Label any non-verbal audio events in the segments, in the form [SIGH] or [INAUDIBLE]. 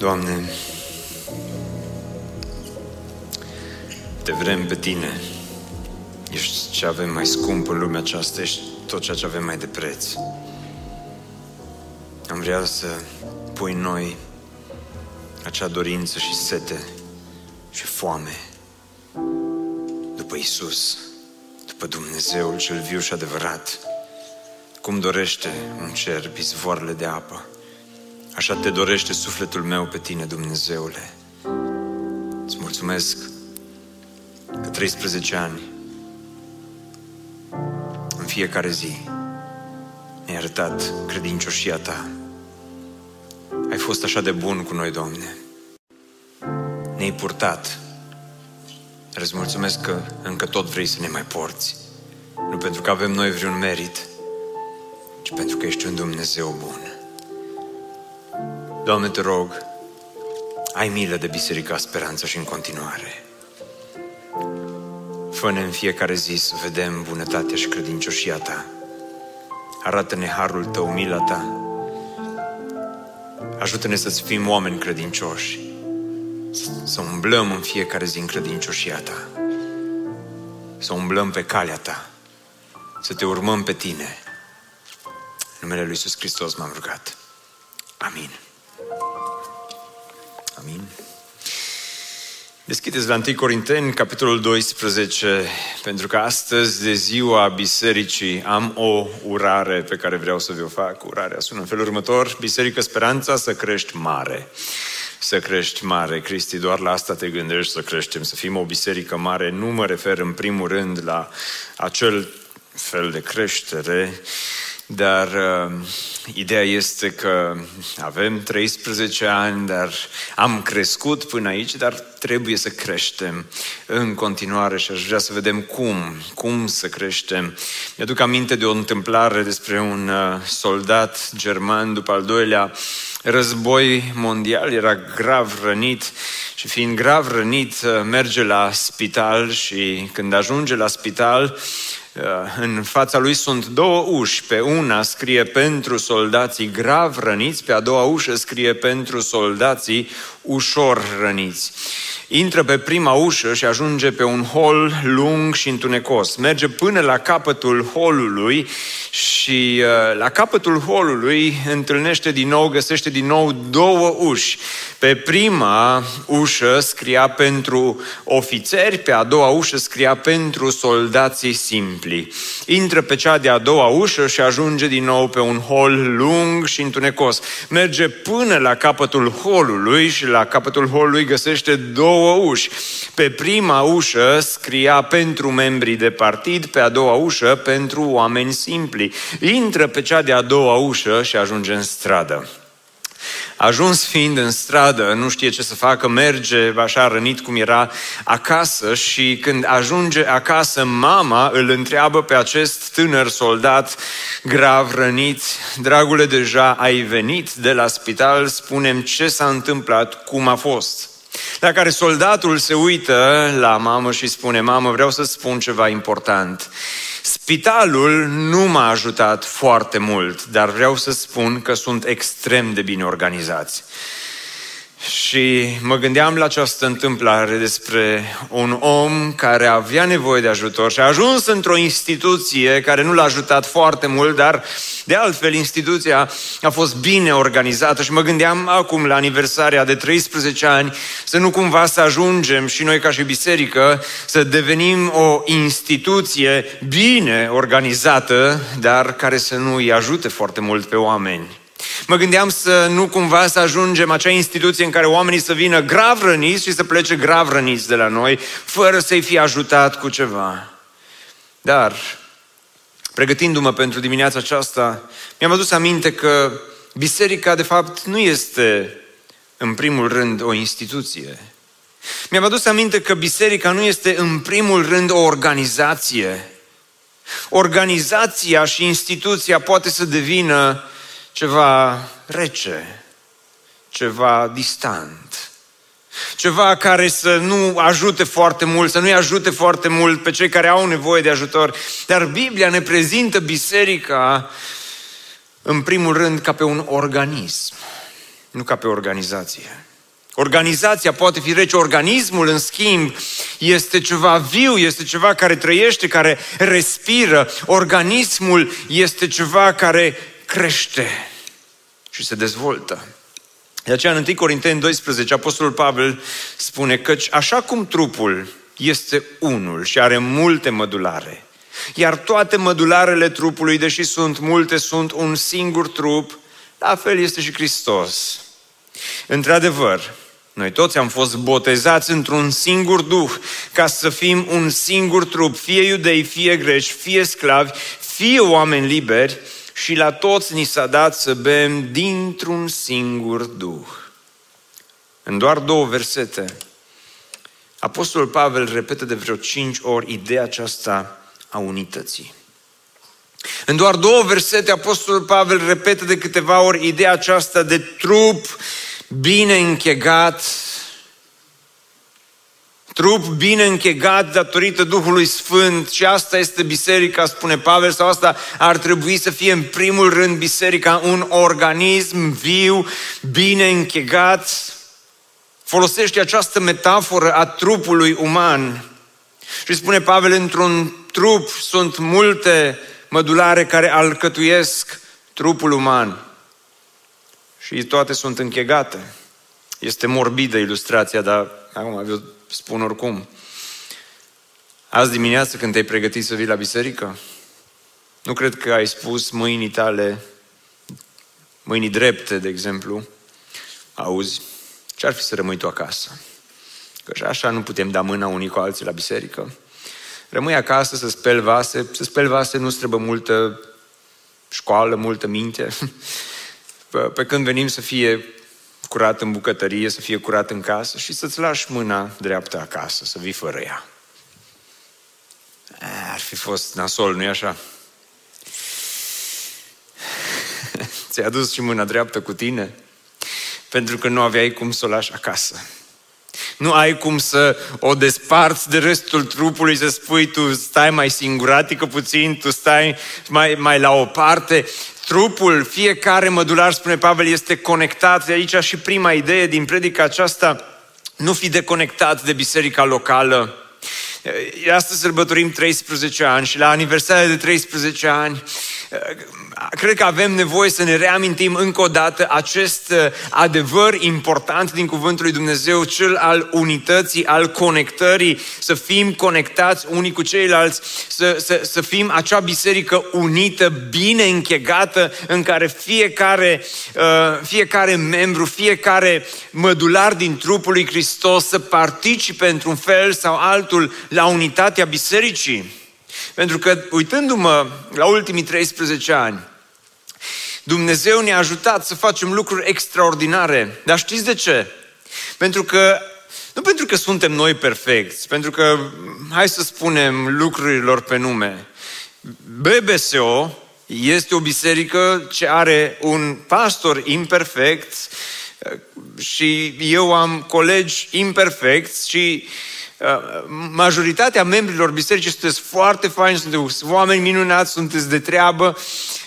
Doamne, te vrem pe Tine. Ești ce avem mai scump în lumea aceasta, ești tot ceea ce avem mai de preț. Am vrea să pui în noi acea dorință și sete și foame după Isus, după Dumnezeul cel viu și adevărat, cum dorește un cer izvoarele de apă. Așa te dorește sufletul meu pe tine, Dumnezeule. Îți mulțumesc că 13 ani, în fiecare zi, mi-ai arătat credincioșia ta. Ai fost așa de bun cu noi, Doamne. Ne-ai purtat. Îți mulțumesc că încă tot vrei să ne mai porți. Nu pentru că avem noi vreun merit, ci pentru că ești un Dumnezeu bun. Doamne, te rog, ai milă de Biserica Speranța și în continuare. Fă-ne în fiecare zi să vedem bunătatea și credincioșia Ta. Arată-ne harul Tău, mila Ta. Ajută-ne să-ți fim oameni credincioși. Să umblăm în fiecare zi în credincioșia Ta. Să umblăm pe calea Ta. Să Te urmăm pe Tine. În numele Lui Iisus Hristos m-am rugat. Amin. Amin. Deschideți la 1 Corinteni, capitolul 12, pentru că astăzi, de ziua bisericii, am o urare pe care vreau să vi-o fac. Urarea sună în felul următor. Biserică Speranța să crești mare. Să crești mare. Cristi, doar la asta te gândești să creștem, să fim o biserică mare. Nu mă refer în primul rând la acel fel de creștere, dar uh, ideea este că avem 13 ani, dar am crescut până aici, dar trebuie să creștem în continuare și aș vrea să vedem cum, cum să creștem. Mi-aduc aminte de o întâmplare despre un uh, soldat german după al doilea război mondial, era grav rănit și fiind grav rănit uh, merge la spital și când ajunge la spital Uh, în fața lui sunt două uși. Pe una scrie pentru soldații grav răniți, pe a doua ușă scrie pentru soldații ușor răniți. Intră pe prima ușă și ajunge pe un hol lung și întunecos. Merge până la capătul holului și uh, la capătul holului întâlnește din nou, găsește din nou două uși. Pe prima ușă scria pentru ofițeri, pe a doua ușă scria pentru soldații simpli. Intră pe cea de-a doua ușă și ajunge din nou pe un hol lung și întunecos. Merge până la capătul holului și la capătul holului găsește două uși. Pe prima ușă scria pentru membrii de partid, pe a doua ușă pentru oameni simpli. Intră pe cea de-a doua ușă și ajunge în stradă. Ajuns fiind în stradă, nu știe ce să facă, merge așa rănit cum era acasă și când ajunge acasă, mama îl întreabă pe acest tânăr soldat grav rănit, dragule, deja ai venit de la spital, spunem ce s-a întâmplat, cum a fost. La care soldatul se uită la mamă și spune, mamă, vreau să spun ceva important. Spitalul nu m-a ajutat foarte mult, dar vreau să spun că sunt extrem de bine organizați. Și mă gândeam la această întâmplare despre un om care avea nevoie de ajutor și a ajuns într-o instituție care nu l-a ajutat foarte mult, dar de altfel instituția a fost bine organizată și mă gândeam acum la aniversarea de 13 ani să nu cumva să ajungem și noi ca și biserică să devenim o instituție bine organizată, dar care să nu îi ajute foarte mult pe oameni. Mă gândeam să nu cumva să ajungem acea instituție în care oamenii să vină grav răniți și să plece grav răniți de la noi, fără să-i fi ajutat cu ceva. Dar, pregătindu-mă pentru dimineața aceasta, mi-am adus aminte că biserica, de fapt, nu este în primul rând o instituție. Mi-am adus aminte că biserica nu este în primul rând o organizație. Organizația și instituția poate să devină ceva rece, ceva distant, ceva care să nu ajute foarte mult, să nu-i ajute foarte mult pe cei care au nevoie de ajutor. Dar Biblia ne prezintă biserica în primul rând ca pe un organism, nu ca pe o organizație. Organizația poate fi rece, organismul, în schimb, este ceva viu, este ceva care trăiește, care respiră. Organismul este ceva care crește și se dezvoltă. De aceea, în 1 Corinteni 12, Apostolul Pavel spune că așa cum trupul este unul și are multe mădulare, iar toate mădularele trupului, deși sunt multe, sunt un singur trup, la fel este și Hristos. Într-adevăr, noi toți am fost botezați într-un singur duh, ca să fim un singur trup, fie iudei, fie greci, fie sclavi, fie oameni liberi, și la toți ni s-a dat să bem dintr-un singur duh. În doar două versete, Apostolul Pavel repetă de vreo cinci ori ideea aceasta a unității. În doar două versete, Apostolul Pavel repetă de câteva ori ideea aceasta de trup bine închegat, trup bine închegat datorită Duhului Sfânt și asta este biserica, spune Pavel, sau asta ar trebui să fie în primul rând biserica, un organism viu, bine închegat. Folosește această metaforă a trupului uman și spune Pavel, într-un trup sunt multe mădulare care alcătuiesc trupul uman și toate sunt închegate. Este morbidă ilustrația, dar acum eu spun oricum. Azi dimineață când te-ai pregătit să vii la biserică, nu cred că ai spus mâinii tale, mâinii drepte, de exemplu, auzi, ce-ar fi să rămâi tu acasă? Că așa nu putem da mâna unii cu alții la biserică. Rămâi acasă să speli vase, să speli vase nu trebuie multă școală, multă minte. [LAUGHS] Pe când venim să fie curat în bucătărie, să fie curat în casă și să-ți lași mâna dreaptă acasă, să vii fără ea. Ar fi fost nasol, nu-i așa? [LAUGHS] Ți-ai adus și mâna dreaptă cu tine? Pentru că nu aveai cum să o lași acasă. Nu ai cum să o desparți de restul trupului, să spui tu stai mai singuratică puțin, tu stai mai, mai la o parte. Trupul, fiecare mădular, spune Pavel, este conectat. De aici și prima idee din predica aceasta, nu fi deconectat de biserica locală. Astăzi sărbătorim 13 ani și la aniversarea de 13 ani cred că avem nevoie să ne reamintim încă o dată acest uh, adevăr important din Cuvântul lui Dumnezeu, cel al unității, al conectării, să fim conectați unii cu ceilalți, să, să, să fim acea biserică unită, bine închegată, în care fiecare, uh, fiecare membru, fiecare mădular din trupul lui Hristos să participe într-un fel sau altul la unitatea bisericii. Pentru că, uitându-mă la ultimii 13 ani, Dumnezeu ne-a ajutat să facem lucruri extraordinare. Dar știți de ce? Pentru că, nu pentru că suntem noi perfecți, pentru că, hai să spunem lucrurilor pe nume, BBSO este o biserică ce are un pastor imperfect și eu am colegi imperfecți și Uh, majoritatea membrilor bisericii sunteți foarte faini, sunteți oameni minunați, sunteți de treabă,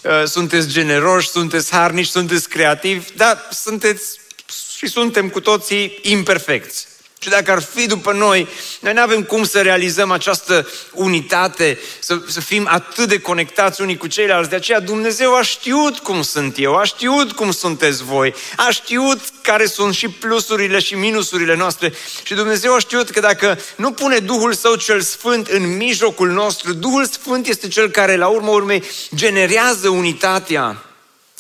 uh, sunteți generoși, sunteți harnici, sunteți creativi, dar sunteți și suntem cu toții imperfecți. Și dacă ar fi după noi, noi nu avem cum să realizăm această unitate, să, să fim atât de conectați unii cu ceilalți. De aceea Dumnezeu a știut cum sunt eu, a știut cum sunteți voi, a știut care sunt și plusurile și minusurile noastre. Și Dumnezeu a știut că dacă nu pune Duhul Său cel Sfânt în mijlocul nostru, Duhul Sfânt este cel care la urmă urmei generează unitatea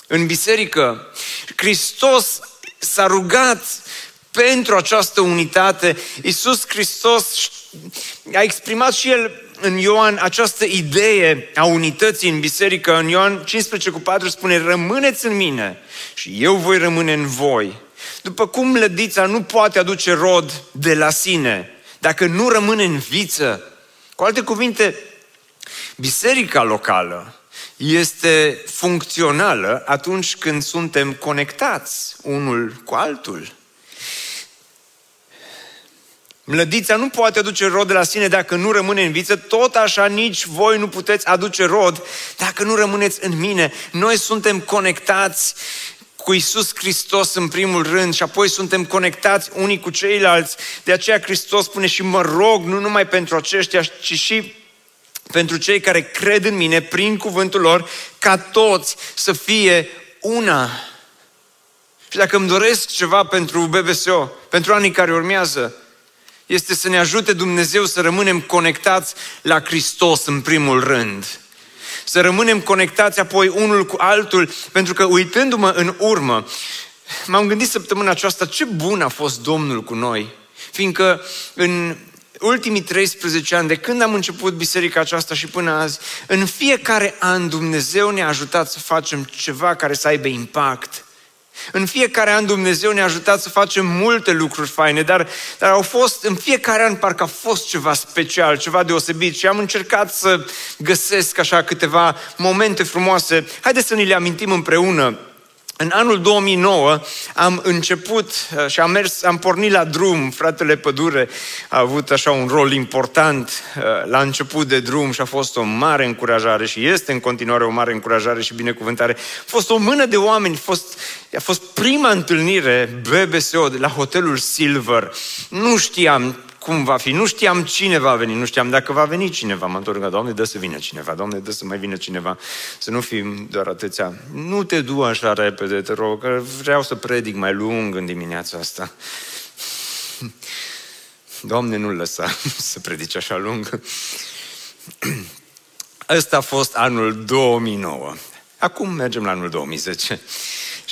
în biserică. Hristos s-a rugat pentru această unitate. Iisus Hristos a exprimat și El în Ioan această idee a unității în biserică. În Ioan 15 cu 4 spune, rămâneți în mine și eu voi rămâne în voi. După cum lădița nu poate aduce rod de la sine, dacă nu rămâne în viță. Cu alte cuvinte, biserica locală este funcțională atunci când suntem conectați unul cu altul. Mlădița nu poate aduce rod de la sine dacă nu rămâne în viță, tot așa nici voi nu puteți aduce rod dacă nu rămâneți în mine. Noi suntem conectați cu Isus Hristos în primul rând și apoi suntem conectați unii cu ceilalți. De aceea Hristos spune și mă rog nu numai pentru aceștia, ci și pentru cei care cred în mine prin cuvântul lor, ca toți să fie una. Și dacă îmi doresc ceva pentru BBSO, pentru anii care urmează, este să ne ajute Dumnezeu să rămânem conectați la Hristos în primul rând. Să rămânem conectați apoi unul cu altul, pentru că uitându-mă în urmă, m-am gândit săptămâna aceasta ce bun a fost Domnul cu noi. Fiindcă în ultimii 13 ani, de când am început biserica aceasta și până azi, în fiecare an Dumnezeu ne-a ajutat să facem ceva care să aibă impact. În fiecare an Dumnezeu ne-a ajutat să facem multe lucruri faine, dar, dar au fost, în fiecare an parcă a fost ceva special, ceva deosebit și am încercat să găsesc așa câteva momente frumoase. Haideți să ni le amintim împreună. În anul 2009 am început uh, și am mers, am pornit la drum. Fratele Pădure a avut așa un rol important uh, la început de drum și a fost o mare încurajare și este în continuare o mare încurajare și binecuvântare. A fost o mână de oameni, a fost, a fost prima întâlnire BBSO de la hotelul Silver. Nu știam cum va fi. Nu știam cine va veni, nu știam dacă va veni cineva. M-am întors, Doamne, dă să vină cineva, Doamne, dă să mai vină cineva, să nu fim doar atâția. Nu te du așa repede, te rog, că vreau să predic mai lung în dimineața asta. Doamne, nu lăsa [LAUGHS] să predici așa lung. Ăsta a fost anul 2009. Acum mergem la anul 2010.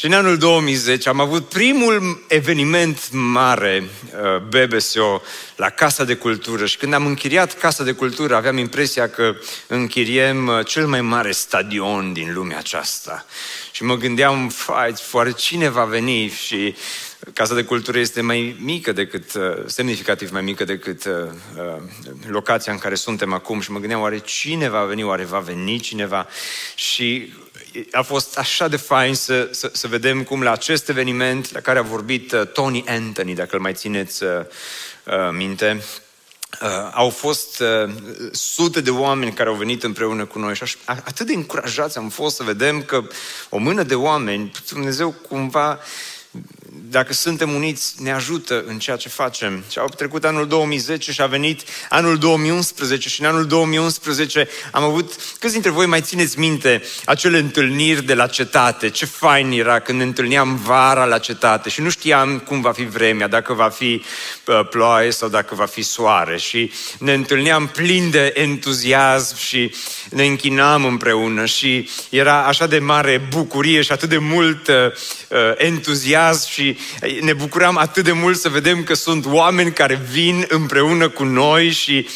Și în anul 2010 am avut primul eveniment mare uh, BBSO la Casa de Cultură și când am închiriat Casa de Cultură aveam impresia că închiriem uh, cel mai mare stadion din lumea aceasta. Și mă gândeam, fai, foare cine va veni și Casa de Cultură este mai mică decât, uh, semnificativ mai mică decât locația în care suntem acum și mă gândeam, oare cine va veni, oare va veni cineva? Și a fost așa de fain să, să, să vedem cum la acest eveniment la care a vorbit uh, Tony Anthony, dacă îl mai țineți uh, uh, minte, uh, au fost uh, sute de oameni care au venit împreună cu noi și aș, atât de încurajați am fost să vedem că o mână de oameni, Dumnezeu cumva dacă suntem uniți, ne ajută în ceea ce facem. Și au trecut anul 2010 și a venit anul 2011 și în anul 2011 am avut, câți dintre voi mai țineți minte acele întâlniri de la cetate? Ce fain era când ne întâlneam vara la cetate și nu știam cum va fi vremea, dacă va fi uh, ploaie sau dacă va fi soare și ne întâlneam plin de entuziasm și ne închinam împreună și era așa de mare bucurie și atât de mult uh, uh entuziasm și ne bucuram atât de mult să vedem că sunt oameni care vin împreună cu noi și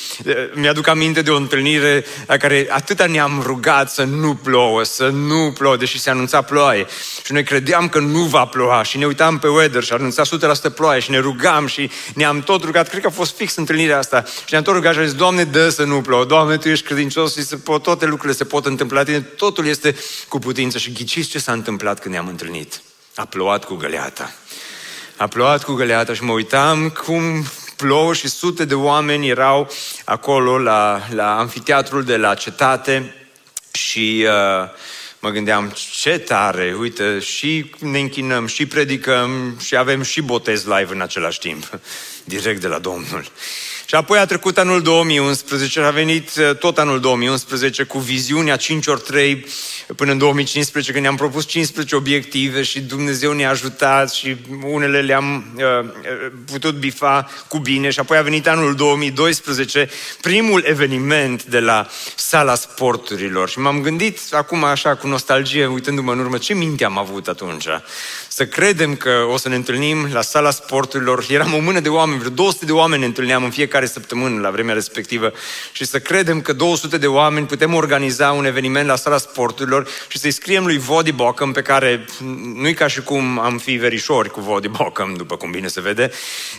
mi-aduc aminte de o întâlnire la care atâta ne-am rugat să nu plouă, să nu plouă, deși se anunța ploaie. Și noi credeam că nu va ploua și ne uitam pe weather și anunța 100% ploaie și ne rugam și ne-am tot rugat. Cred că a fost fix întâlnirea asta și ne-am tot rugat și am zis, Doamne, dă să nu plouă, Doamne, Tu ești credincios și se pot, toate lucrurile se pot întâmpla, totul este cu putință. Și ghiciți ce s-a întâmplat când ne-am întâlnit. A plouat cu găleata a plouat cu găleata și mă uitam cum plouă și sute de oameni erau acolo la, la amfiteatrul de la cetate și uh, mă gândeam ce tare, uite, și ne închinăm, și predicăm și avem și botez live în același timp, [LAUGHS] direct de la Domnul. Și apoi a trecut anul 2011 a venit uh, tot anul 2011 cu viziunea 5 ori 3 până în 2015 când ne-am propus 15 obiective și Dumnezeu ne-a ajutat și unele le-am uh, uh, putut bifa cu bine. Și apoi a venit anul 2012 primul eveniment de la sala sporturilor. Și m-am gândit acum așa cu nostalgie uitându-mă în urmă ce minte am avut atunci. Să credem că o să ne întâlnim la sala sporturilor. Eram o mână de oameni, vreo 200 de oameni ne întâlneam în fiecare fiecare săptămână la vremea respectivă și să credem că 200 de oameni putem organiza un eveniment la sala sporturilor și să-i scriem lui Vodi Bocăm, pe care nu-i ca și cum am fi verișori cu Vodi Bocăm, după cum bine se vede,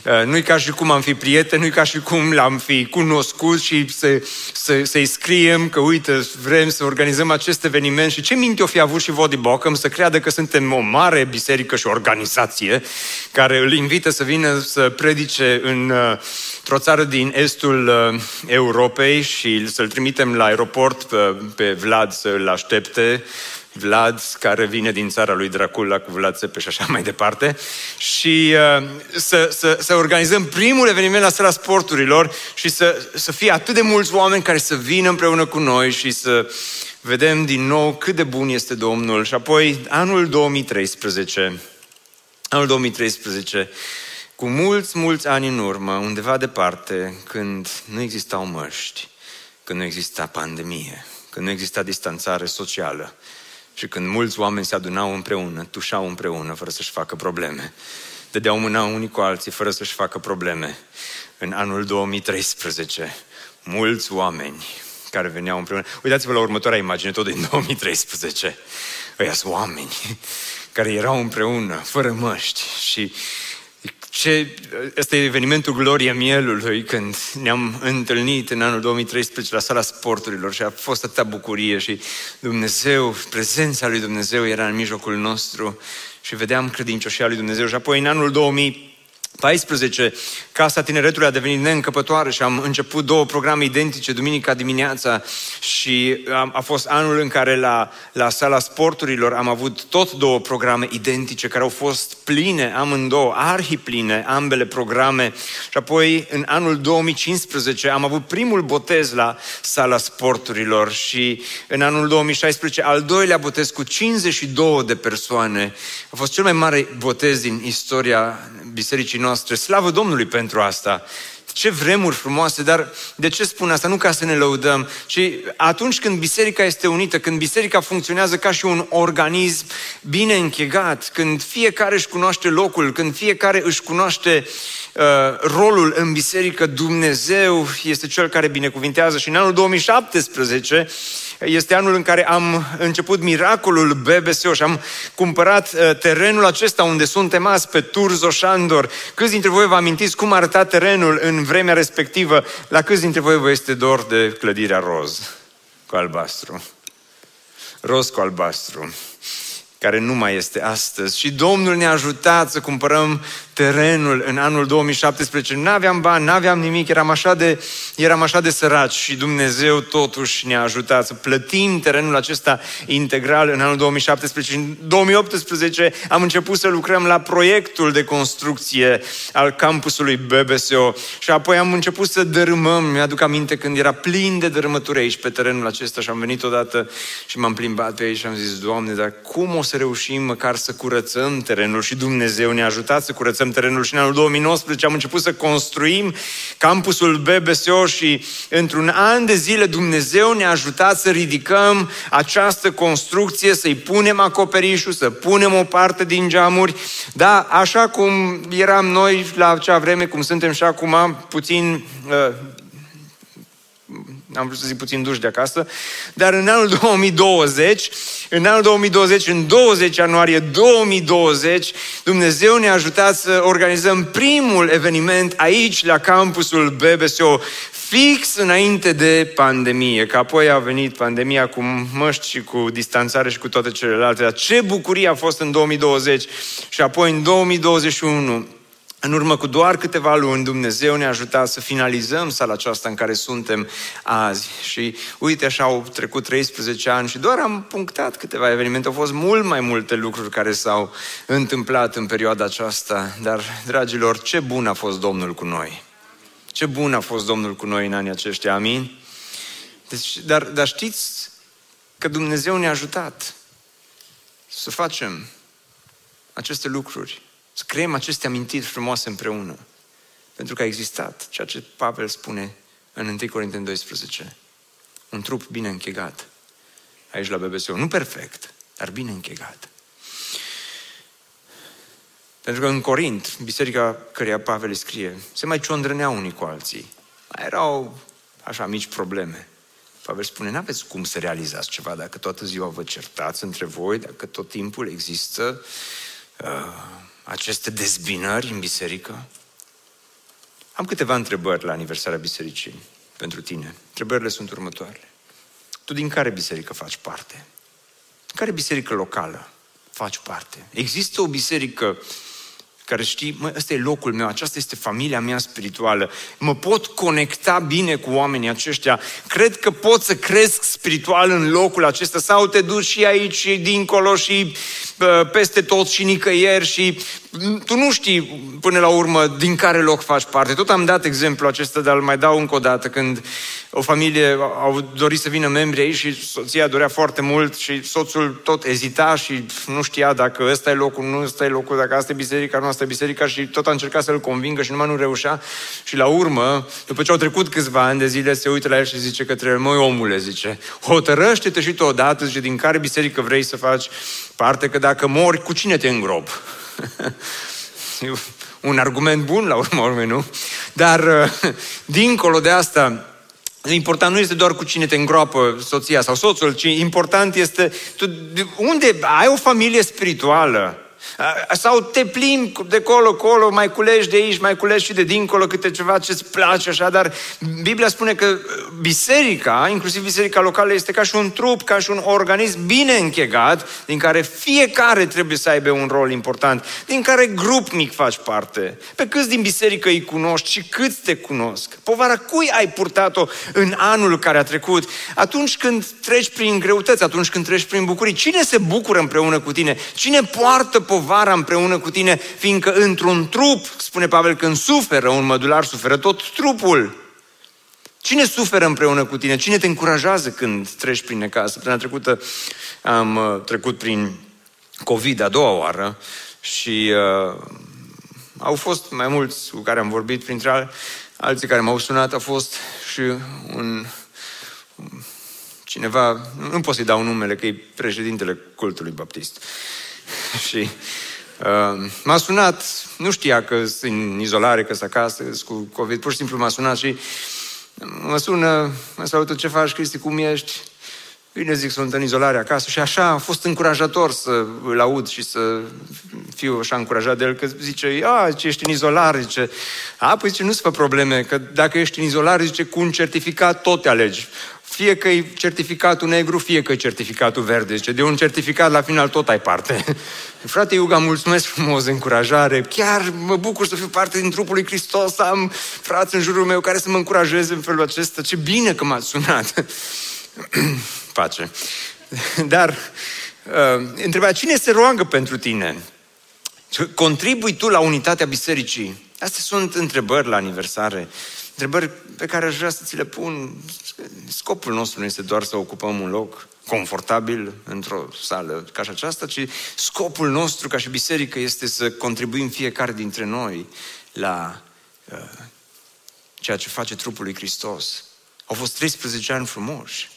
uh, nu-i ca și cum am fi prieteni, nu-i ca și cum l-am fi cunoscut și să, să, să-i scriem că uite, vrem să organizăm acest eveniment. Și ce minte o fi avut și Vodi Bocăm să creadă că suntem o mare biserică și organizație care îl invită să vină să predice în, uh, într-o țară din estul uh, Europei și să-l trimitem la aeroport pe, pe Vlad să-l aștepte. Vlad, care vine din țara lui Dracula cu Vlad Țepe și așa mai departe, și uh, să, să, să organizăm primul eveniment la sala sporturilor și să, să fie atât de mulți oameni care să vină împreună cu noi și să vedem din nou cât de bun este Domnul. Și apoi, anul 2013, anul 2013, cu mulți, mulți ani în urmă, undeva departe, când nu existau măști, când nu exista pandemie, când nu exista distanțare socială și când mulți oameni se adunau împreună, tușau împreună fără să-și facă probleme, dădeau mâna unii cu alții fără să-și facă probleme. În anul 2013, mulți oameni care veneau împreună. Uitați-vă la următoarea imagine, tot din 2013. Ăia sunt oameni care erau împreună, fără măști și ce, este evenimentul Gloria Mielului când ne-am întâlnit în anul 2013 la sala sporturilor și a fost atâta bucurie și Dumnezeu, prezența lui Dumnezeu era în mijlocul nostru și vedeam credincioșia lui Dumnezeu. Și apoi în anul 2000 14, Casa Tineretului a devenit neîncăpătoare și am început două programe identice duminica dimineața și a, a fost anul în care la, la sala sporturilor am avut tot două programe identice care au fost pline, amândouă, arhipline, ambele programe. Și apoi în anul 2015 am avut primul botez la sala sporturilor și în anul 2016 al doilea botez cu 52 de persoane. A fost cel mai mare botez din istoria bisericii noastre. Slavă Domnului pentru asta! Ce vremuri frumoase, dar de ce spun asta? Nu ca să ne lăudăm, ci atunci când biserica este unită, când biserica funcționează ca și un organism bine închegat, când fiecare își cunoaște locul, când fiecare își cunoaște uh, rolul în biserică, Dumnezeu este cel care binecuvintează. Și în anul 2017 este anul în care am început miracolul BBSO și am cumpărat uh, terenul acesta unde suntem azi, pe Turzo Șandor. Câți dintre voi vă amintiți cum arăta terenul în vremea respectivă? La câți dintre voi vă este dor de clădirea roz cu albastru? Roz cu albastru care nu mai este astăzi. Și Domnul ne-a ajutat să cumpărăm terenul în anul 2017. Nu aveam bani, nu aveam nimic, eram așa, de, eram așa de săraci și Dumnezeu totuși ne-a ajutat să plătim terenul acesta integral în anul 2017. În 2018 am început să lucrăm la proiectul de construcție al campusului BBSO și apoi am început să dărâmăm. Mi-aduc aminte când era plin de dărâmături aici pe terenul acesta și am venit odată și m-am plimbat pe aici și am zis, Doamne, dar cum o să reușim măcar să curățăm terenul și Dumnezeu ne-a ajutat să curățăm curățăm terenul și în anul 2019 am început să construim campusul BBSO și într-un an de zile Dumnezeu ne-a ajutat să ridicăm această construcție, să-i punem acoperișul, să punem o parte din geamuri. Da, așa cum eram noi la acea vreme, cum suntem și acum, puțin uh, am vrut să zic puțin duși de acasă, dar în anul [LAUGHS] 2020, în anul 2020, în 20 ianuarie 2020, Dumnezeu ne-a ajutat să organizăm primul eveniment aici, la campusul BBSO, fix înainte de pandemie, că apoi a venit pandemia cu măști și cu distanțare și cu toate celelalte. Dar ce bucurie a fost în 2020 și apoi în 2021 în urmă cu doar câteva luni, Dumnezeu ne-a ajutat să finalizăm sala aceasta în care suntem azi. Și uite, așa au trecut 13 ani și doar am punctat câteva evenimente. Au fost mult mai multe lucruri care s-au întâmplat în perioada aceasta. Dar, dragilor, ce bun a fost Domnul cu noi! Ce bun a fost Domnul cu noi în anii aceștia, amin? Deci, dar, dar știți că Dumnezeu ne-a ajutat să facem aceste lucruri să creăm aceste amintiri frumoase împreună. Pentru că a existat ceea ce Pavel spune în 1 Corinteni 12. Un trup bine închegat. Aici la BBC. Nu perfect, dar bine închegat. Pentru că în Corint, biserica căreia Pavel îi scrie, se mai ciondrăneau unii cu alții. erau așa mici probleme. Pavel spune, n-aveți cum să realizați ceva dacă toată ziua vă certați între voi, dacă tot timpul există uh, aceste dezbinări în biserică. Am câteva întrebări la aniversarea bisericii pentru tine. Întrebările sunt următoarele. Tu din care biserică faci parte? Care biserică locală faci parte? Există o biserică care știi, mă, ăsta e locul meu, aceasta este familia mea spirituală, mă pot conecta bine cu oamenii aceștia, cred că pot să cresc spiritual în locul acesta sau te duci și aici și dincolo și peste tot și nicăieri și tu nu știi până la urmă din care loc faci parte. Tot am dat exemplu acesta, dar îl mai dau încă o dată. Când o familie au dorit să vină membri aici și soția dorea foarte mult și soțul tot ezita și nu știa dacă ăsta e locul, nu ăsta e locul, dacă asta e biserica, nu asta e biserica și tot a încercat să-l convingă și numai nu reușea. Și la urmă, după ce au trecut câțiva ani de zile, se uită la el și zice către el, măi omule, zice, hotărăște-te și tu odată, zice, din care biserică vrei să faci parte, că dacă mori, cu cine te îngrop? [LAUGHS] un argument bun la urmă urmei, nu? Dar uh, dincolo de asta, important nu este doar cu cine te îngroapă soția sau soțul, ci important este tu, unde ai o familie spirituală sau te plimbi de colo-colo, mai culegi de aici, mai culegi și de dincolo câte ceva ce-ți place așa, dar Biblia spune că biserica, inclusiv biserica locală, este ca și un trup, ca și un organism bine închegat, din care fiecare trebuie să aibă un rol important, din care grup mic faci parte. Pe câți din biserică îi cunoști și câți te cunosc? Povara cui ai purtat-o în anul care a trecut? Atunci când treci prin greutăți, atunci când treci prin bucurii, cine se bucură împreună cu tine? Cine poartă povara povara împreună cu tine, fiindcă într-un trup, spune Pavel, când suferă un mădular, suferă tot trupul. Cine suferă împreună cu tine? Cine te încurajează când treci prin necaz? Săptămâna trecută am uh, trecut prin COVID a doua oară și uh, au fost mai mulți cu care am vorbit, printre al, alții care m-au sunat, a fost și un cineva, nu pot să-i dau numele, că e președintele cultului baptist. [LAUGHS] și uh, m-a sunat, nu știa că sunt în izolare, că sunt acasă, cu COVID, pur și simplu m-a sunat și mă sună, mă salută, ce faci, Cristi, cum ești? Bine zic, sunt în izolare acasă și așa a fost încurajator să îl aud și să fiu așa încurajat de el, că zice, a, ce ești în izolare, zice, a, păi zice, nu-ți fă probleme, că dacă ești în izolare, zice, cu un certificat tot te alegi. Fie că e certificatul negru, fie că e certificatul verde. Zice, de un certificat la final tot ai parte. [LAUGHS] Frate Iuga, mulțumesc frumos de încurajare. Chiar mă bucur să fiu parte din trupul lui Hristos, să am frați în jurul meu care să mă încurajeze în felul acesta. Ce bine că m-ați sunat. [CLEARS THROAT] Pace. [LAUGHS] Dar uh, întreba, cine se roagă pentru tine? Contribui tu la unitatea bisericii? Astea sunt întrebări la aniversare. Întrebări pe care aș vrea să ți le pun. Scopul nostru nu este doar să ocupăm un loc confortabil într-o sală ca și aceasta, ci scopul nostru ca și biserică este să contribuim fiecare dintre noi la uh, ceea ce face trupul lui Hristos. Au fost 13 ani frumoși.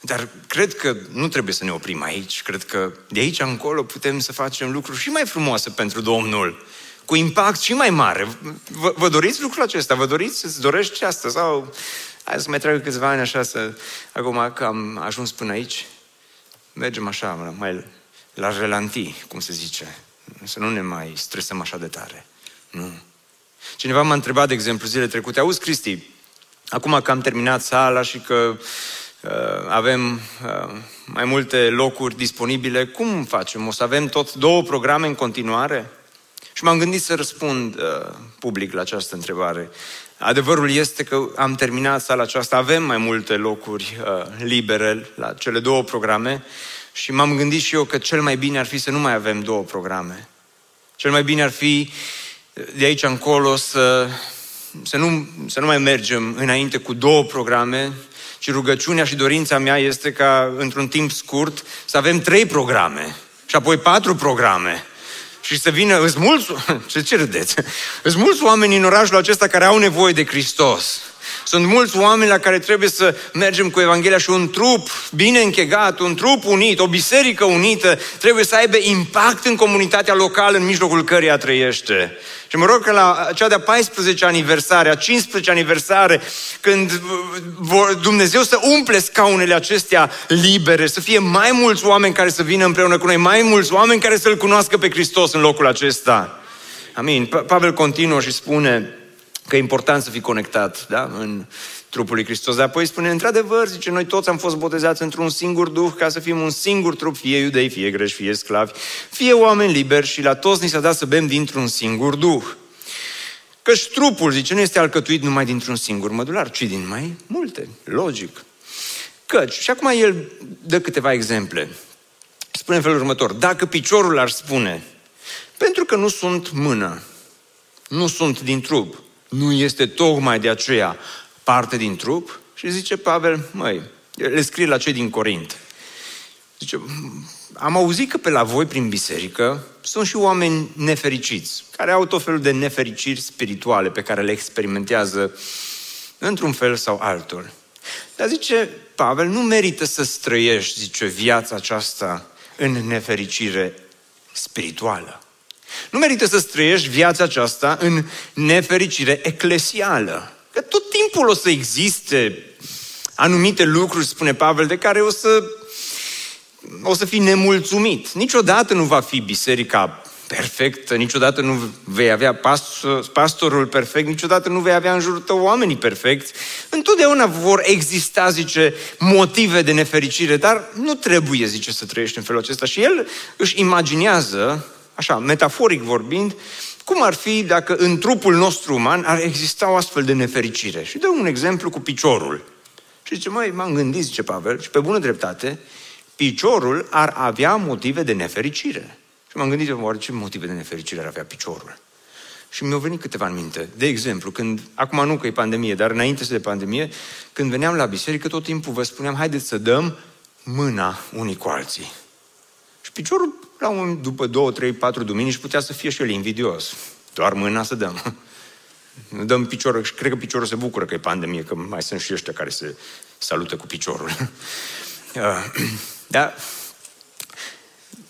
Dar cred că nu trebuie să ne oprim aici. Cred că de aici încolo putem să facem lucruri și mai frumoase pentru Domnul cu impact și mai mare. Vă, vă doriți lucrul acesta? Vă doriți? Îți dorești asta? Sau hai să mai treacă câțiva ani așa să... Acum că am ajuns până aici, mergem așa, mai la relanti, cum se zice. Să nu ne mai stresăm așa de tare. Nu. Cineva m-a întrebat, de exemplu, zile trecute, auzi, Cristi, acum că am terminat sala și că uh, avem uh, mai multe locuri disponibile, cum facem? O să avem tot două programe în continuare? Și m-am gândit să răspund uh, public la această întrebare. Adevărul este că am terminat sala aceasta, avem mai multe locuri uh, libere la cele două programe și m-am gândit și eu că cel mai bine ar fi să nu mai avem două programe. Cel mai bine ar fi uh, de aici încolo să, să, nu, să nu mai mergem înainte cu două programe, ci rugăciunea și dorința mea este ca într-un timp scurt să avem trei programe și apoi patru programe și să vină, îți mulți, [LAUGHS] ce, ce râdeți? Îți mulți oameni în orașul acesta care au nevoie de Hristos. Sunt mulți oameni la care trebuie să mergem cu Evanghelia și un trup bine închegat, un trup unit, o biserică unită, trebuie să aibă impact în comunitatea locală în mijlocul căreia trăiește. Și mă rog că la cea de-a 14 aniversare, a 15 aniversare, când Dumnezeu să umple scaunele acestea libere, să fie mai mulți oameni care să vină împreună cu noi, mai mulți oameni care să-L cunoască pe Hristos în locul acesta. Amin. Pavel continuă și spune că e important să fii conectat da? în trupul lui Hristos. Dar apoi spune, într-adevăr, zice, noi toți am fost botezați într-un singur duh ca să fim un singur trup, fie iudei, fie greși, fie sclavi, fie oameni liberi și la toți ni s-a dat să bem dintr-un singur duh. Căci trupul, zice, nu este alcătuit numai dintr-un singur mădular, ci din mai multe. Logic. Căci, și acum el dă câteva exemple. Spune în felul următor, dacă piciorul ar spune, pentru că nu sunt mână, nu sunt din trup, nu este tocmai de aceea parte din trup? Și zice Pavel, măi, le scrie la cei din Corint. Zice, am auzit că pe la voi prin biserică sunt și oameni nefericiți, care au tot felul de nefericiri spirituale pe care le experimentează într-un fel sau altul. Dar zice Pavel, nu merită să străiești, zice, viața aceasta în nefericire spirituală. Nu merită să străiești viața aceasta în nefericire eclesială. Că tot timpul o să existe anumite lucruri, spune Pavel, de care o să, o să fii nemulțumit. Niciodată nu va fi biserica perfectă, niciodată nu vei avea pastor, pastorul perfect, niciodată nu vei avea în jurul tău oamenii perfecți. Întotdeauna vor exista, zice, motive de nefericire, dar nu trebuie, zice, să trăiești în felul acesta. Și el își imaginează, așa, metaforic vorbind, cum ar fi dacă în trupul nostru uman ar exista o astfel de nefericire? Și dă un exemplu cu piciorul. Și zice, măi, m-am gândit, zice Pavel, și pe bună dreptate, piciorul ar avea motive de nefericire. Și m-am gândit, oare ce motive de nefericire ar avea piciorul? Și mi-au venit câteva în minte. De exemplu, când, acum nu că e pandemie, dar înainte de pandemie, când veneam la biserică, tot timpul vă spuneam, haideți să dăm mâna unii cu alții. Și piciorul la un, după două, trei, patru duminici putea să fie și el invidios. Doar mâna să dăm. [LAUGHS] Nu dăm piciorul și cred că piciorul se bucură că e pandemie, că mai sunt și ăștia care se salută cu piciorul. [LAUGHS] [CLEARS THROAT] da?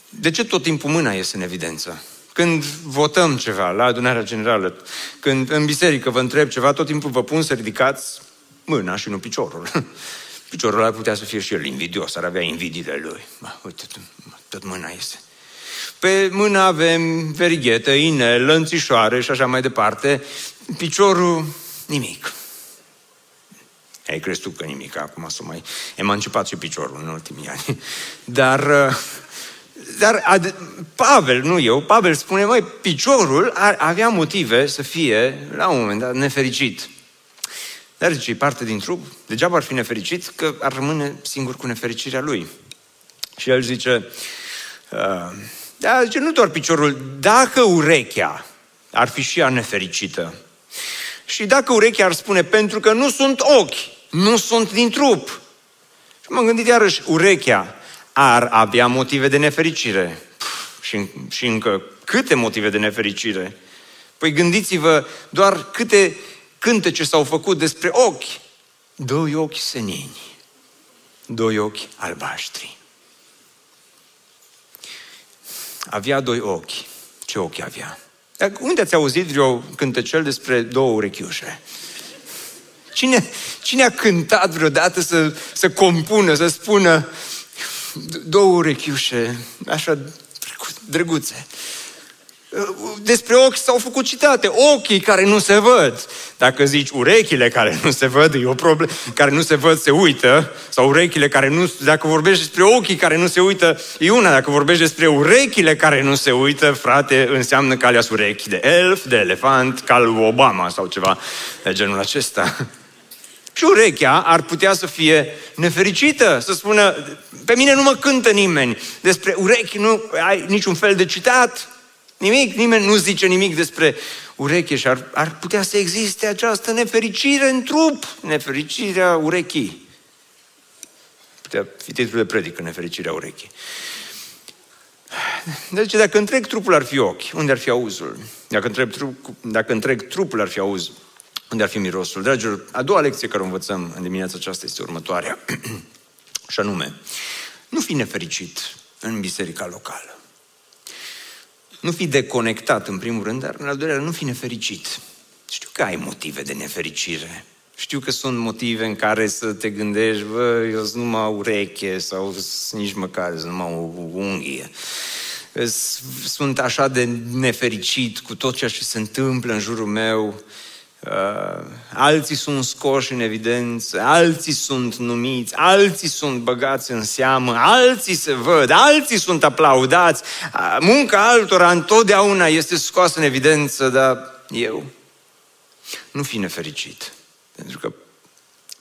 De ce tot timpul mâna este în evidență? Când votăm ceva la adunarea generală, când în biserică vă întreb ceva, tot timpul vă pun să ridicați mâna și nu piciorul. [LAUGHS] Piciorul ar putea să fie și el invidios, ar avea invidiile lui. Uite, tot mâna este. Pe mână avem verighetă, inel, lănțișoare și așa mai departe. Piciorul, nimic. Ai crezut că nimic, acum s-a mai emancipat și piciorul în ultimii ani. Dar, uh, dar ad, Pavel, nu eu, Pavel spune, mai piciorul ar avea motive să fie, la un moment dat, nefericit. Dar zice, e parte din trup, degeaba ar fi nefericit, că ar rămâne singur cu nefericirea lui. Și el zice, uh, da, zice, nu doar piciorul, dacă urechea ar fi și ea nefericită. Și dacă urechea ar spune, pentru că nu sunt ochi, nu sunt din trup. Și m-am gândit iarăși, urechea ar avea motive de nefericire. și, și încă câte motive de nefericire? Păi gândiți-vă doar câte cântece s-au făcut despre ochi. Doi ochi senini, doi ochi albaștri. Avea doi ochi. Ce ochi avea? Unde ați auzit vreo cântecel despre două urechiușe? Cine, cine a cântat vreodată să, să compună, să spună două urechiușe, așa drăguțe? Despre ochi s-au făcut citate. Ochii care nu se văd. Dacă zici urechile care nu se văd, e o problemă. Care nu se văd, se uită. Sau urechile care nu... Dacă vorbești despre ochii care nu se uită, e una. Dacă vorbești despre urechile care nu se uită, frate, înseamnă că alea urechi de elf, de elefant, ca lui Obama sau ceva de genul acesta. Și urechea ar putea să fie nefericită, să spună, pe mine nu mă cântă nimeni, despre urechi nu ai niciun fel de citat, Nimic, nimeni nu zice nimic despre ureche și ar, ar putea să existe această nefericire în trup, nefericirea urechii. Putea fi titlul de predică, nefericirea urechii. Deci dacă întreg trupul ar fi ochi, unde ar fi auzul? Dacă întreg, trup, dacă întreg trupul ar fi auz, unde ar fi mirosul. Dragilor, a doua lecție care o învățăm în dimineața aceasta este următoarea. [CLEARS THROAT] și anume, nu fi nefericit în biserica locală. Nu fi deconectat, în primul rând, dar în al doilea rând, nu fi nefericit. Știu că ai motive de nefericire. Știu că sunt motive în care să te gândești, bă, eu sunt numai ureche sau nici măcar sunt numai o unghie. Sunt așa de nefericit cu tot ceea ce se întâmplă în jurul meu. Uh, alții sunt scoși în evidență, alții sunt numiți, alții sunt băgați în seamă, alții se văd, alții sunt aplaudați. Uh, munca altora întotdeauna este scoasă în evidență, dar eu nu fi nefericit. Pentru că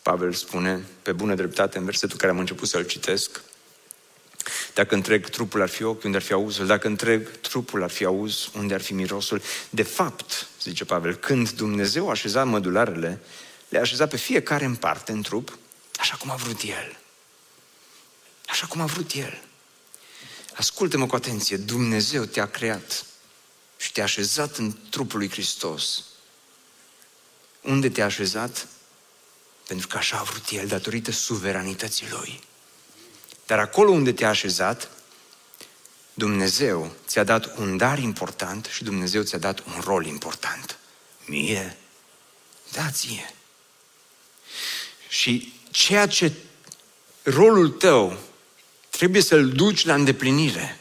Pavel spune, pe bună dreptate, în versetul care am început să-l citesc, dacă întreg trupul ar fi ochi, unde ar fi auzul? Dacă întreg trupul ar fi auz, unde ar fi mirosul? De fapt, zice Pavel, când Dumnezeu a așezat mădularele, le-a așezat pe fiecare în parte, în trup, așa cum a vrut El. Așa cum a vrut El. Ascultă-mă cu atenție, Dumnezeu te-a creat și te-a așezat în trupul lui Hristos. Unde te-a așezat? Pentru că așa a vrut El, datorită suveranității Lui. Dar acolo unde te-a așezat, Dumnezeu ți-a dat un dar important și Dumnezeu ți-a dat un rol important. Mie? Da, ție. Și ceea ce rolul tău trebuie să-l duci la îndeplinire.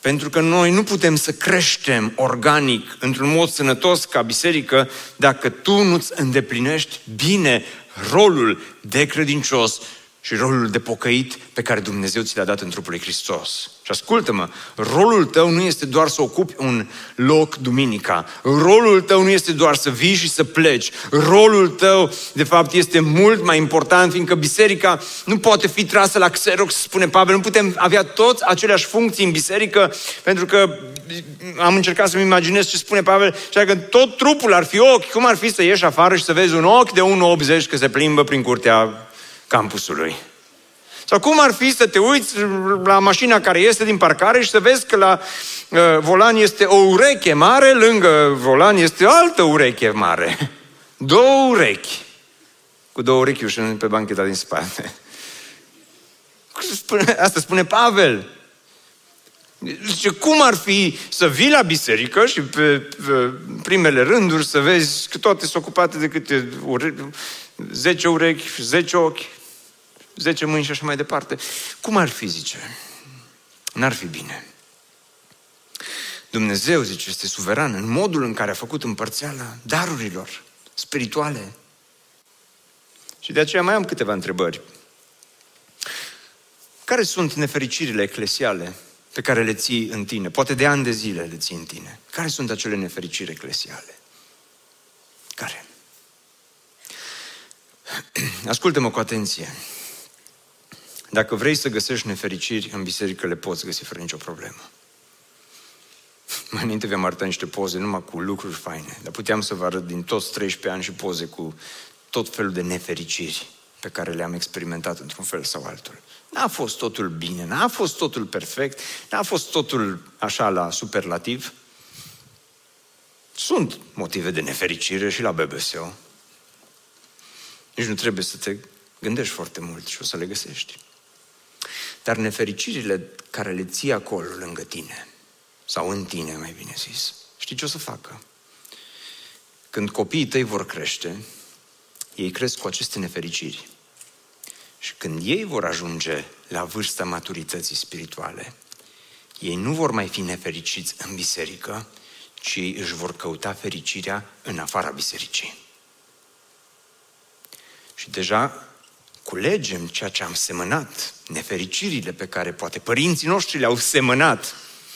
Pentru că noi nu putem să creștem organic, într-un mod sănătos ca biserică, dacă tu nu-ți îndeplinești bine rolul de credincios și rolul de pocăit pe care Dumnezeu ți l-a dat în trupul lui Hristos. Și ascultă-mă, rolul tău nu este doar să ocupi un loc duminica. Rolul tău nu este doar să vii și să pleci. Rolul tău, de fapt, este mult mai important, fiindcă biserica nu poate fi trasă la Xerox, spune Pavel. Nu putem avea toți aceleași funcții în biserică, pentru că am încercat să-mi imaginez ce spune Pavel, și că tot trupul ar fi ochi. Cum ar fi să ieși afară și să vezi un ochi de 1,80 că se plimbă prin curtea campusului. Sau cum ar fi să te uiți la mașina care este din parcare și să vezi că la uh, volan este o ureche mare, lângă volan este o altă ureche mare. [LAUGHS] Două urechi. Cu două urechi și pe bancheta din spate. [LAUGHS] Asta spune Pavel. Zice, cum ar fi să vii la biserică și pe, pe primele rânduri să vezi că toate sunt ocupate de câte ure, 10 urechi, 10 ochi, 10 mâini și așa mai departe. Cum ar fi, zice? N-ar fi bine. Dumnezeu, zice, este suveran în modul în care a făcut împărțeala darurilor spirituale. Și de aceea mai am câteva întrebări. Care sunt nefericirile eclesiale pe care le ții în tine? Poate de ani de zile le ții în tine. Care sunt acele nefericiri eclesiale? Care? [CLEARS THROAT] Ascultă-mă cu atenție. Dacă vrei să găsești nefericiri în biserică, le poți găsi fără nicio problemă. [LAUGHS] Mai înainte vi-am arătat niște poze numai cu lucruri faine, dar puteam să vă arăt din toți 13 ani și poze cu tot felul de nefericiri pe care le-am experimentat într-un fel sau altul. N-a fost totul bine, n-a fost totul perfect, n-a fost totul așa la superlativ. Sunt motive de nefericire și la BBSO. Nici nu trebuie să te gândești foarte mult și o să le găsești. Dar nefericirile care le ții acolo lângă tine, sau în tine, mai bine zis, știi ce o să facă? Când copiii tăi vor crește, ei cresc cu aceste nefericiri. Și când ei vor ajunge la vârsta maturității spirituale, ei nu vor mai fi nefericiți în biserică, ci își vor căuta fericirea în afara bisericii. Și deja culegem ceea ce am semănat, nefericirile pe care poate părinții noștri le-au semănat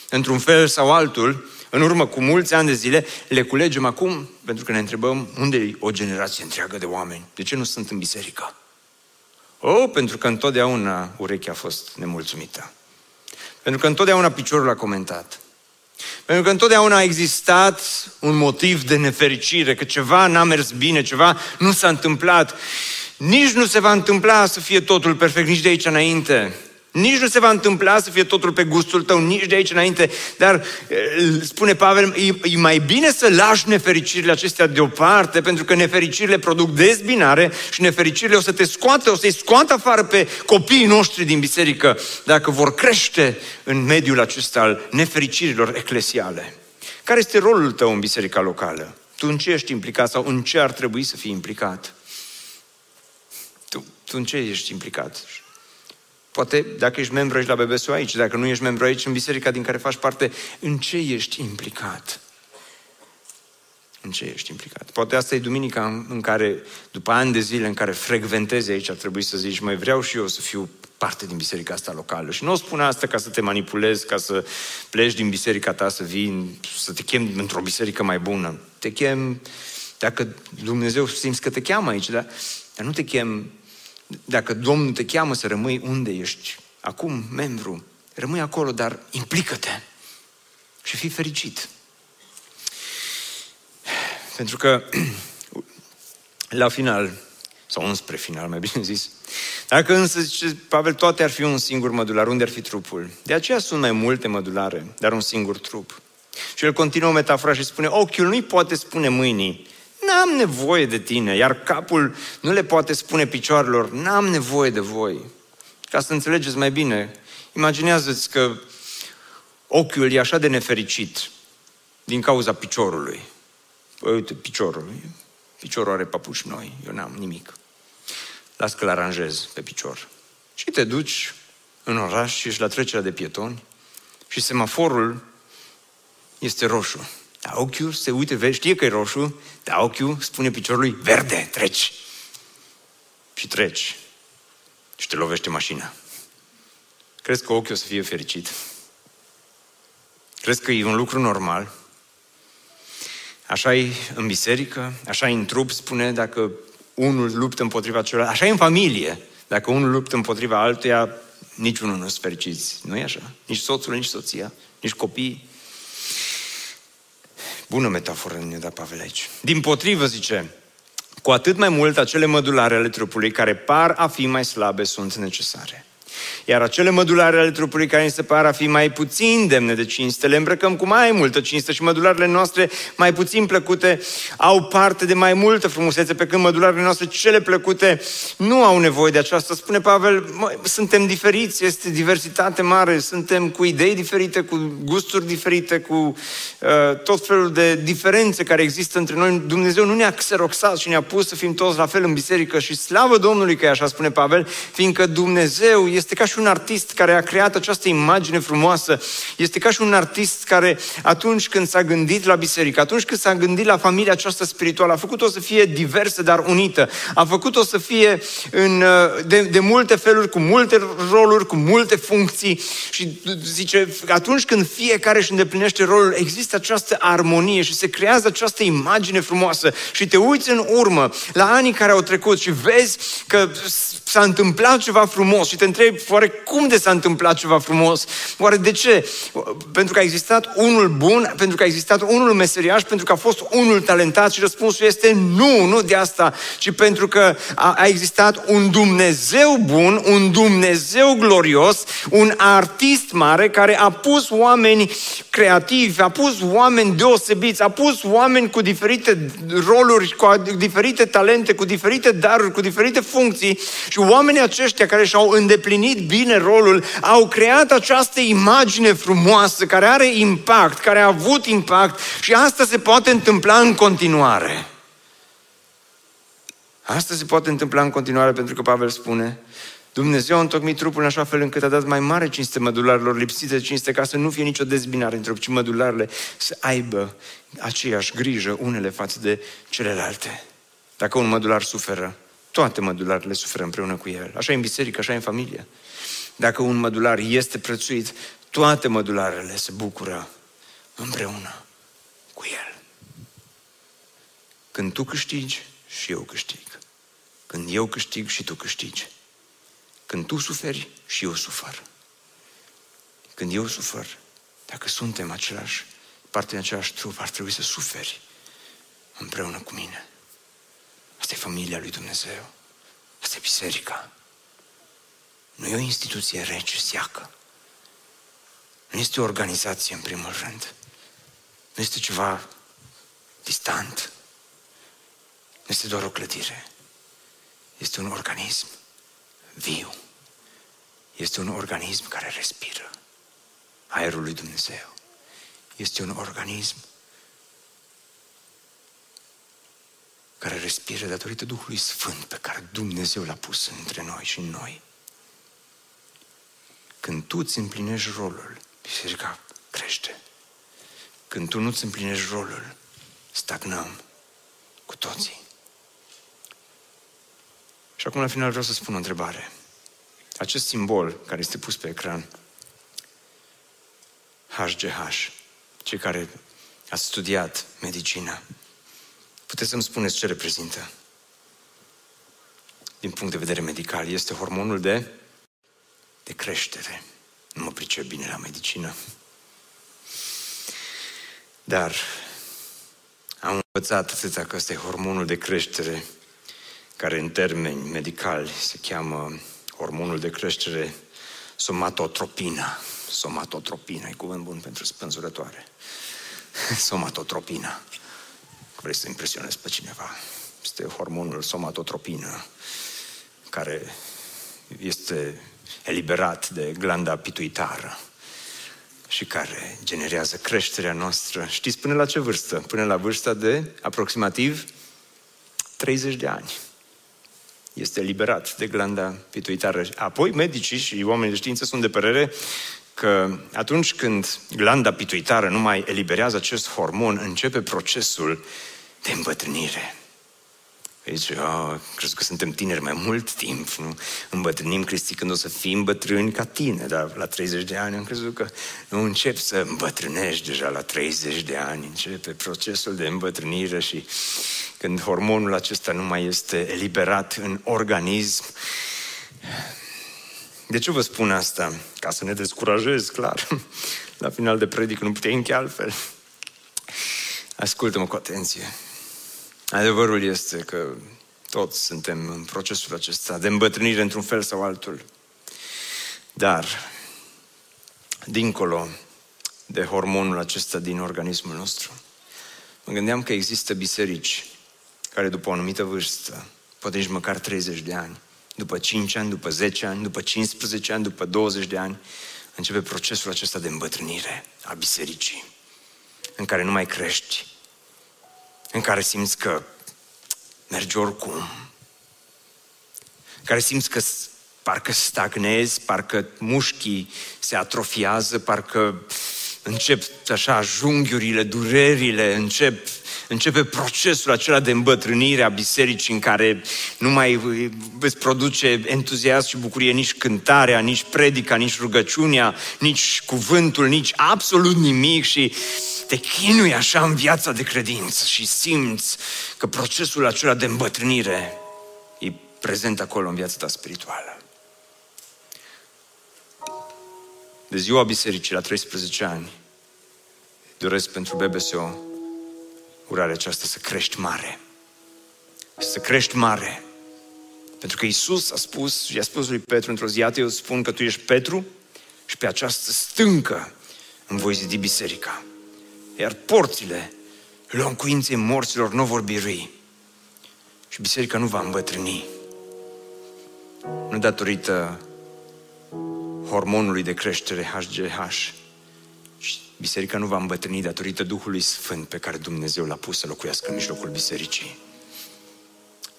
într-un fel sau altul, în urmă cu mulți ani de zile, le culegem acum pentru că ne întrebăm unde e o generație întreagă de oameni. De ce nu sunt în biserică? O, pentru că întotdeauna urechea a fost nemulțumită. Pentru că întotdeauna piciorul a comentat. Pentru că întotdeauna a existat un motiv de nefericire, că ceva n-a mers bine, ceva nu s-a întâmplat. Nici nu se va întâmpla să fie totul perfect, nici de aici înainte. Nici nu se va întâmpla să fie totul pe gustul tău, nici de aici înainte, dar spune Pavel, e, e mai bine să lași nefericirile acestea deoparte, pentru că nefericirile produc dezbinare și nefericirile o să te scoată, o să-i scoată afară pe copiii noștri din biserică, dacă vor crește în mediul acesta al nefericirilor eclesiale. Care este rolul tău în biserica locală? Tu în ce ești implicat sau în ce ar trebui să fii implicat? Tu, tu în ce ești implicat? Poate dacă ești membru aici la BBSU aici, dacă nu ești membru aici în biserica din care faci parte, în ce ești implicat? În ce ești implicat? Poate asta e duminica în care, după ani de zile în care frecventezi aici, ar trebui să zici, mai vreau și eu să fiu parte din biserica asta locală. Și nu o spun asta ca să te manipulezi, ca să pleci din biserica ta, să vii, să te chem într-o biserică mai bună. Te chem, dacă Dumnezeu simți că te cheamă aici, dar, dar nu te chem, dacă Domnul te cheamă să rămâi unde ești, acum membru, rămâi acolo, dar implică-te și fii fericit. Pentru că [CLEARS THROAT] la final, sau înspre final, mai bine zis, dacă însă, zice Pavel, toate ar fi un singur mădular, unde ar fi trupul? De aceea sunt mai multe mădulare, dar un singur trup. Și el continuă metafora și spune, ochiul nu-i poate spune mâinii, n-am nevoie de tine, iar capul nu le poate spune picioarelor, n-am nevoie de voi. Ca să înțelegeți mai bine, imaginează-ți că ochiul e așa de nefericit din cauza piciorului. Păi, uite, piciorul. Piciorul are papuși noi, eu n-am nimic las că-l aranjez pe picior. Și te duci în oraș și ești la trecerea de pietoni și semaforul este roșu. Dar ochiul se uite, vezi, știe că e roșu, dar ochiul spune piciorului, verde, treci. Și treci. Și te lovește mașina. Crezi că ochiul o să fie fericit? Crezi că e un lucru normal? Așa e în biserică, așa e în trup, spune, dacă unul luptă împotriva celălalt. Așa e în familie. Dacă unul luptă împotriva altuia, niciunul nu sunt fericiți. Nu e așa? Nici soțul, nici soția, nici copiii. Bună metaforă ne da Pavel aici. Din potrivă, zice, cu atât mai mult acele mădulare ale trupului care par a fi mai slabe sunt necesare. Iar acele mădulare ale trupului care ni se par a fi mai puțin demne de cinste, le îmbrăcăm cu mai multă cinste și mădularele noastre mai puțin plăcute au parte de mai multă frumusețe, pe când mădularele noastre cele plăcute nu au nevoie de aceasta. Spune Pavel, mă, suntem diferiți, este diversitate mare, suntem cu idei diferite, cu gusturi diferite, cu uh, tot felul de diferențe care există între noi. Dumnezeu nu ne-a xeroxat și ne-a pus să fim toți la fel în biserică și slavă Domnului că e așa, spune Pavel, fiindcă Dumnezeu este ca și un artist care a creat această imagine frumoasă. Este ca și un artist care atunci când s-a gândit la biserică, atunci când s-a gândit la familia aceasta spirituală, a făcut-o să fie diversă, dar unită. A făcut-o să fie în, de, de multe feluri, cu multe roluri, cu multe funcții și zice, atunci când fiecare își îndeplinește rolul, există această armonie și se creează această imagine frumoasă și te uiți în urmă la anii care au trecut și vezi că s-a întâmplat ceva frumos și te întrebi, oare cum de s-a întâmplat ceva frumos? Oare de ce? Pentru că a existat unul bun, pentru că a existat unul meseriaș, pentru că a fost unul talentat și răspunsul este nu, nu de asta, ci pentru că a, a existat un Dumnezeu bun, un Dumnezeu glorios, un artist mare care a pus oameni creativi, a pus oameni deosebiți, a pus oameni cu diferite roluri, cu diferite talente, cu diferite daruri, cu diferite funcții și oamenii aceștia care și-au îndeplinit bine rolul, au creat această imagine frumoasă care are impact, care a avut impact și asta se poate întâmpla în continuare. Asta se poate întâmpla în continuare pentru că Pavel spune Dumnezeu a întocmit trupul în așa fel încât a dat mai mare cinste mădularilor lipsite de cinste ca să nu fie nicio dezbinare între trup, ci mădularele să aibă aceeași grijă unele față de celelalte. Dacă un mădular suferă, toate mădularele suferă împreună cu el. Așa e în biserică, așa e în familie. Dacă un mădular este prețuit, toate mădularele se bucură împreună cu el. Când tu câștigi, și eu câștig. Când eu câștig și tu câștigi. Când tu suferi și eu sufăr. Când eu sufăr, dacă suntem același, parte din același trup, ar trebui să suferi împreună cu mine. Asta e familia lui Dumnezeu. Asta e biserica. Nu e o instituție rece, seacă. Nu este o organizație, în primul rând. Nu este ceva distant. Nu este doar o clădire. Este un organism viu. Este un organism care respiră aerul lui Dumnezeu. Este un organism care respiră datorită Duhului Sfânt pe care Dumnezeu l-a pus între noi și în noi. Când tu îți împlinești rolul, biserica crește. Când tu nu-ți împlinești rolul, stagnăm cu toții. Și acum, la final, vreau să spun o întrebare. Acest simbol care este pus pe ecran, HGH, cei care ați studiat medicina, puteți să-mi spuneți ce reprezintă? Din punct de vedere medical, este hormonul de, de creștere. Nu mă pricep bine la medicină. Dar am învățat atâta că ăsta e hormonul de creștere, care în termeni medicali se cheamă hormonul de creștere somatotropina. Somatotropina, e cuvânt bun pentru spânzurătoare. [LAUGHS] somatotropina. Vrei să impresionezi pe cineva. Este hormonul somatotropina, care este eliberat de glanda pituitară și care generează creșterea noastră. Știți până la ce vârstă? Până la vârsta de aproximativ 30 de ani. Este eliberat de glanda pituitară. Apoi, medicii și oamenii de știință sunt de părere că atunci când glanda pituitară nu mai eliberează acest hormon, începe procesul de îmbătrânire. Zice, oh, crezi că suntem tineri mai mult timp, nu? Îmbătrânim, Cristi, când o să fim bătrâni ca tine, dar la 30 de ani am crezut că nu încep să îmbătrânești deja la 30 de ani, începe procesul de îmbătrânire și când hormonul acesta nu mai este eliberat în organism. De ce vă spun asta? Ca să ne descurajez, clar. [LAUGHS] La final de predică nu puteai încheia altfel. Ascultă-mă cu atenție. Adevărul este că toți suntem în procesul acesta de îmbătrânire într-un fel sau altul. Dar, dincolo de hormonul acesta din organismul nostru, mă gândeam că există biserici care după o anumită vârstă, poate nici măcar 30 de ani, după 5 ani, după 10 ani, după 15 ani, după 20 de ani, începe procesul acesta de îmbătrânire a bisericii, în care nu mai crești, în care simți că mergi oricum, în care simți că parcă stagnezi, parcă mușchii se atrofiază, parcă încep așa junghiurile, durerile, încep, începe procesul acela de îmbătrânire a bisericii în care nu mai îți produce entuziasm și bucurie nici cântarea, nici predica, nici rugăciunea, nici cuvântul, nici absolut nimic și te chinui așa în viața de credință și simți că procesul acela de îmbătrânire e prezent acolo în viața ta spirituală. De ziua bisericii, la 13 ani, doresc pentru BBSO urarea aceasta să crești mare. Să crești mare. Pentru că Isus a spus și a spus lui Petru într-o zi, eu spun că tu ești Petru și pe această stâncă îmi voi zidi biserica iar porțile locuinței morților nu vor birui. Și biserica nu va îmbătrâni. Nu datorită hormonului de creștere HGH. Și biserica nu va îmbătrâni datorită Duhului Sfânt pe care Dumnezeu l-a pus să locuiască în mijlocul bisericii.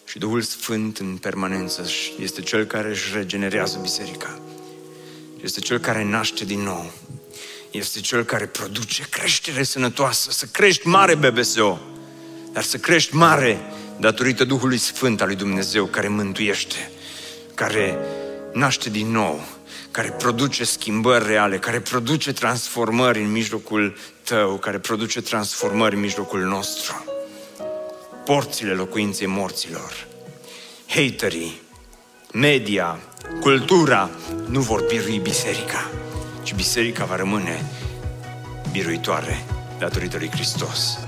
Și Duhul Sfânt în permanență este Cel care își regenerează biserica. Este Cel care naște din nou este cel care produce creștere sănătoasă, să crești mare BBSO, dar să crești mare datorită Duhului Sfânt al lui Dumnezeu care mântuiește, care naște din nou, care produce schimbări reale, care produce transformări în mijlocul tău, care produce transformări în mijlocul nostru. Porțile locuinței morților, haterii, media, cultura nu vor birui biserica ci biserica va rămâne biruitoare datorită lui Hristos.